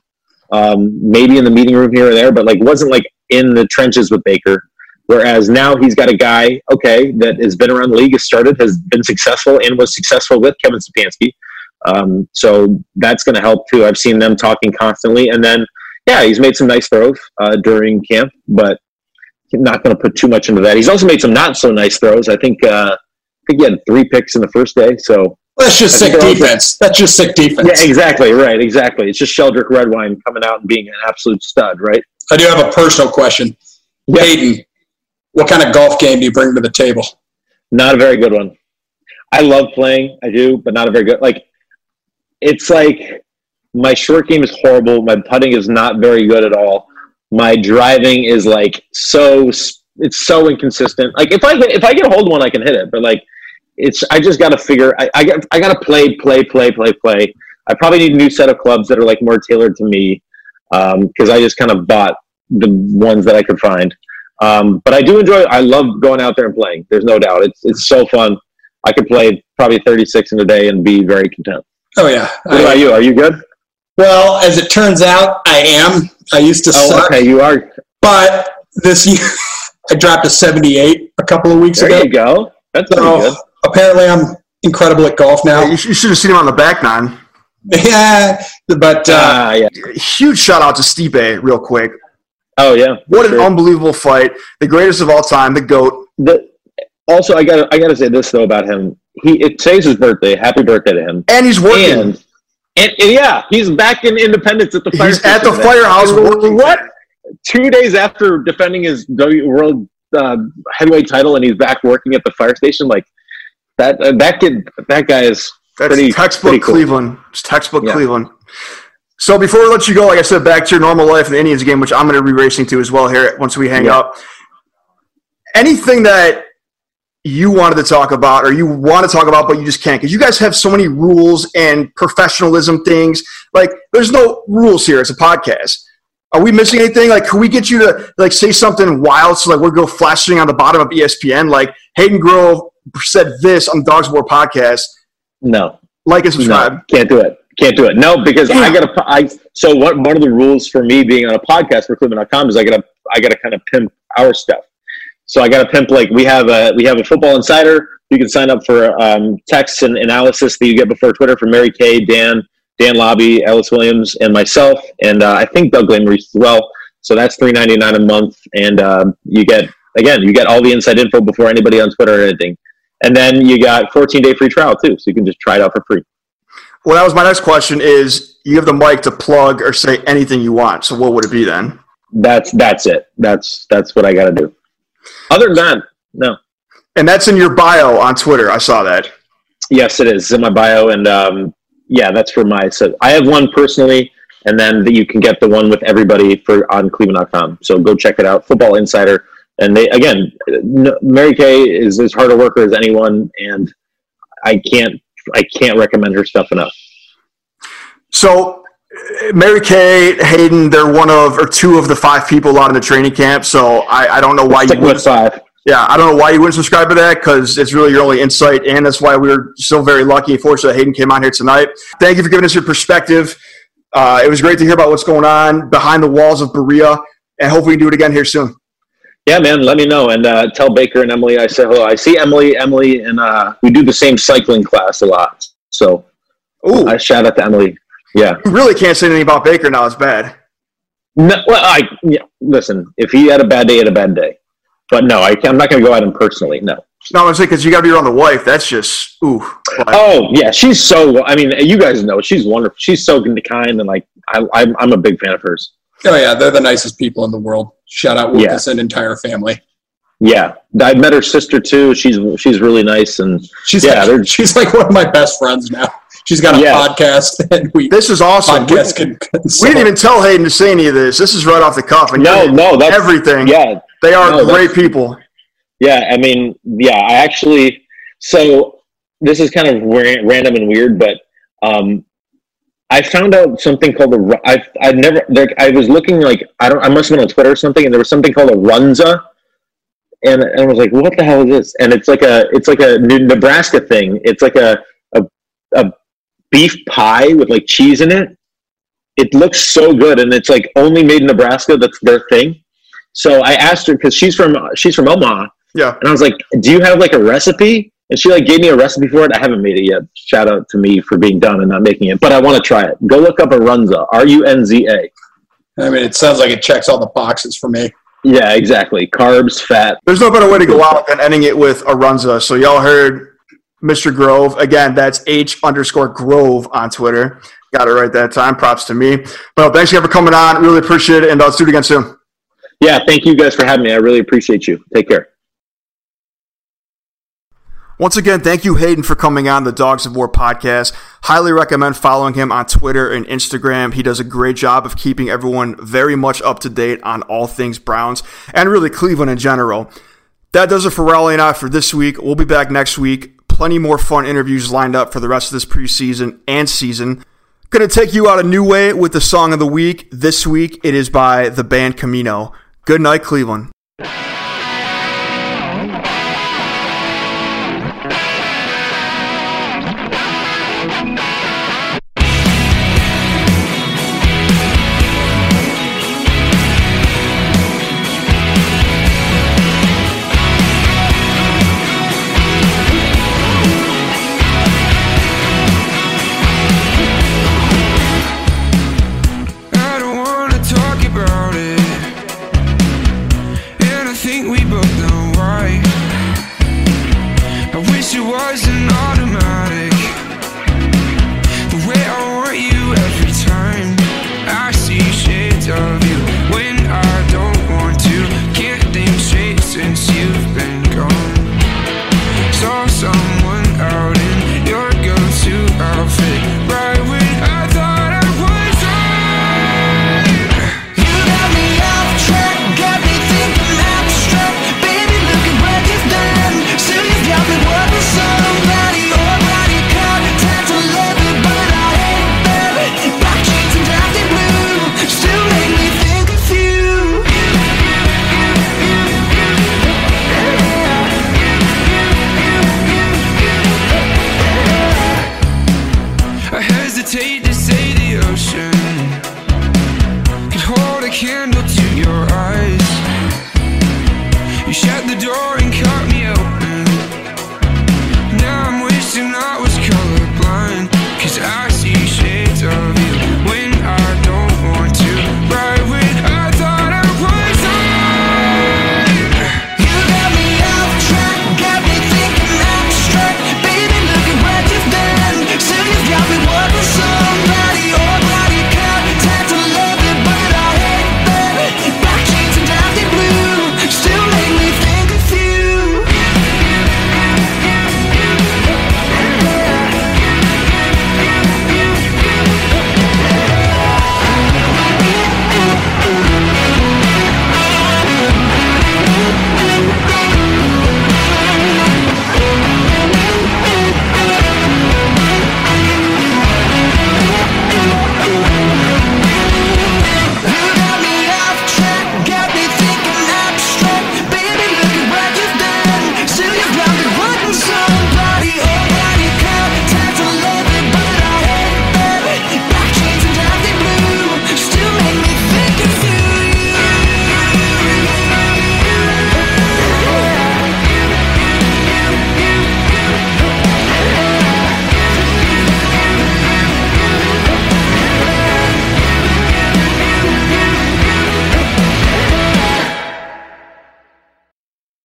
um, maybe in the meeting room here or there, but like wasn't like in the trenches with Baker. Whereas now he's got a guy, okay, that has been around the league, has started, has been successful, and was successful with Kevin Stefanski. Um, so that's going to help too. I've seen them talking constantly, and then yeah, he's made some nice throws uh, during camp, but not going to put too much into that. He's also made some not so nice throws. I think uh, I think he had three picks in the first day. So That's just sick defense. That's just sick defense. yeah, exactly right, exactly. It's just Sheldrick Redwine coming out and being an absolute stud, right? I do have a personal question. Yeah. Hayden, what kind of golf game do you bring to the table? Not a very good one. I love playing, I do, but not a very good. Like it's like my short game is horrible. My putting is not very good at all. My driving is like so it's so inconsistent. Like if I get if I get a hold one, I can hit it, but like it's I just got to figure. I I got I got to play play play play play. I probably need a new set of clubs that are like more tailored to me um, because I just kind of bought the ones that I could find. Um, but I do enjoy. I love going out there and playing. There's no doubt. It's it's so fun. I could play probably 36 in a day and be very content. Oh yeah. What about you? Are you good? well, as it turns out, I am. I used to Oh, suck, okay. You are. but this year I dropped a 78 a couple of weeks There ago. you go. That's So good. apparently, I'm incredible at golf now. You, sh- you should have seen him on the back nine. yeah, but uh, Ah, yeah. Huge shout out to Stipe, real quick. Oh, yeah. What an Sure. unbelievable fight! The greatest of all time, the goat. The, also, I got I got to say this though about him. He it, today's his birthday. Happy birthday to him. And he's working. And, and and yeah, he's back in Independence at the fire. He's at the firehouse working. What? Two days after defending his W World uh, Heavyweight title, and he's back working at the fire station. Like that. Uh, that kid. That guy is That's pretty- textbook pretty cool. Cleveland. It's textbook Yeah. Cleveland. So before we let you go, like I said, back to your normal life in the Indians game, which I'm going to be racing to as well here once we hang Yeah. up. Anything that you wanted to talk about or you want to talk about but you just can't because you guys have so many rules and professionalism things like there's no rules here it's a podcast are we missing anything like can we get you to like say something wild so like we'll go flashing on the bottom of espn like hayden grove said this on the dogs War podcast no. like and subscribe No, can't do it. Can't do it. No, because I gotta. I so what? One of the rules for me being on a podcast for Cleveland.com is I gotta. I gotta kind of pimp our stuff. So I gotta pimp like we have a we have a football insider. You can sign up for um, texts and analysis that you get before Twitter from Mary Kay, Dan, Dan Labbe, Ellis Williams, and myself, and uh, I think Doug Glenn as well. So that's three ninety nine a month, and um, you get again you get all the inside info before anybody on Twitter or anything. And then you got 14 day free trial too, so you can just try it out for free. Well that was my next question is you have the mic to plug or say anything you want so what would it be then That's that's it. That's that's what I got to do. Other than that, no. and that's in your bio on twitter i saw that Yes, it is It's in my bio, and um, yeah, that's for my. So I have one personally, and then the, you can get the one with everybody for on Cleveland.com. So go check it out. Football Insider, and they again, Mary Kay is as hard a worker as anyone, and I can't I can't recommend her stuff enough. So, Mary Kay, Hayden, they're one of or two of the five people allowed in the training camp. So I, I don't know why you Stick with wouldn't. five. Yeah, I don't know why you wouldn't subscribe to that because it's really your only insight, and that's why we are so very lucky and fortunate that Hayden came on here tonight. Thank you for giving us your perspective. Uh, it was great to hear about what's going on behind the walls of Berea, and hopefully we can do it again here soon. Yeah, man. Let me know and uh, tell Baker and Emily I say hello. I see Emily, Emily, and uh, we do the same cycling class a lot. So Ooh, I shout out to Emily. Yeah. you really can't say anything about Baker now. It's bad. No, well, I yeah, listen. If he had a bad day, he had a bad day. But no, I, I'm not going to go at him personally. No. No, I'm saying because you got to be around the wife. That's just ooh. Like, Oh yeah, she's so. I mean, you guys know she's wonderful. She's so kind and like I, I'm, I'm a big fan of hers. Oh yeah, they're the nicest people in the world. Shout out Lucas and entire family. Yeah, I met her sister too. She's she's really nice and She's Yeah, like, she's like one of my best friends now. She's got a Yeah. podcast and we this is awesome. We, can we didn't even tell Hayden to say any of this. This is right off the cuff. And no, no, that's everything. Yeah, They are No, great people. Yeah, I mean, yeah, I actually. So this is kind of ra- random and weird, but um, I found out something called a. I I never like I was looking like I don't I must have been on Twitter or something, and there was something called a runza, and, and I was like, what the hell is this? And it's like a it's like a New Nebraska thing. It's like a a, a beef pie with like cheese in it. It looks so good, and it's like only made in Nebraska. That's their thing. So I asked her because she's from she's from Omaha, Yeah. and I was like, "Do you have like a recipe?" And she like gave me a recipe for it. I haven't made it yet. Shout out to me for being dumb and not making it, but I want to try it. Go look up a runza. R U N Z A. I mean it sounds like it checks all the boxes for me. Yeah, exactly. Carbs, fat. There's no better way to go out than ending it with a runza. So y'all heard Mr. Grove. Again, that's H underscore Grove on Twitter. Got it right that time. Props to me. Well, thanks again for coming on. Really appreciate it. And let's do it again soon. Yeah, thank you guys for having me. I really appreciate you. Take care. Once again, thank you, Hayden, for coming on the Dogs of War podcast. Highly recommend following him on Twitter and Instagram. He does a great job of keeping everyone very much up to date on all things Browns and really Cleveland in general. That does it for Raleigh and I for this week. We'll be back next week. Plenty more fun interviews lined up for the rest of this preseason and season. Gonna take you out a new way with the song of the week. This week it is by the band Camino. Good night, Cleveland.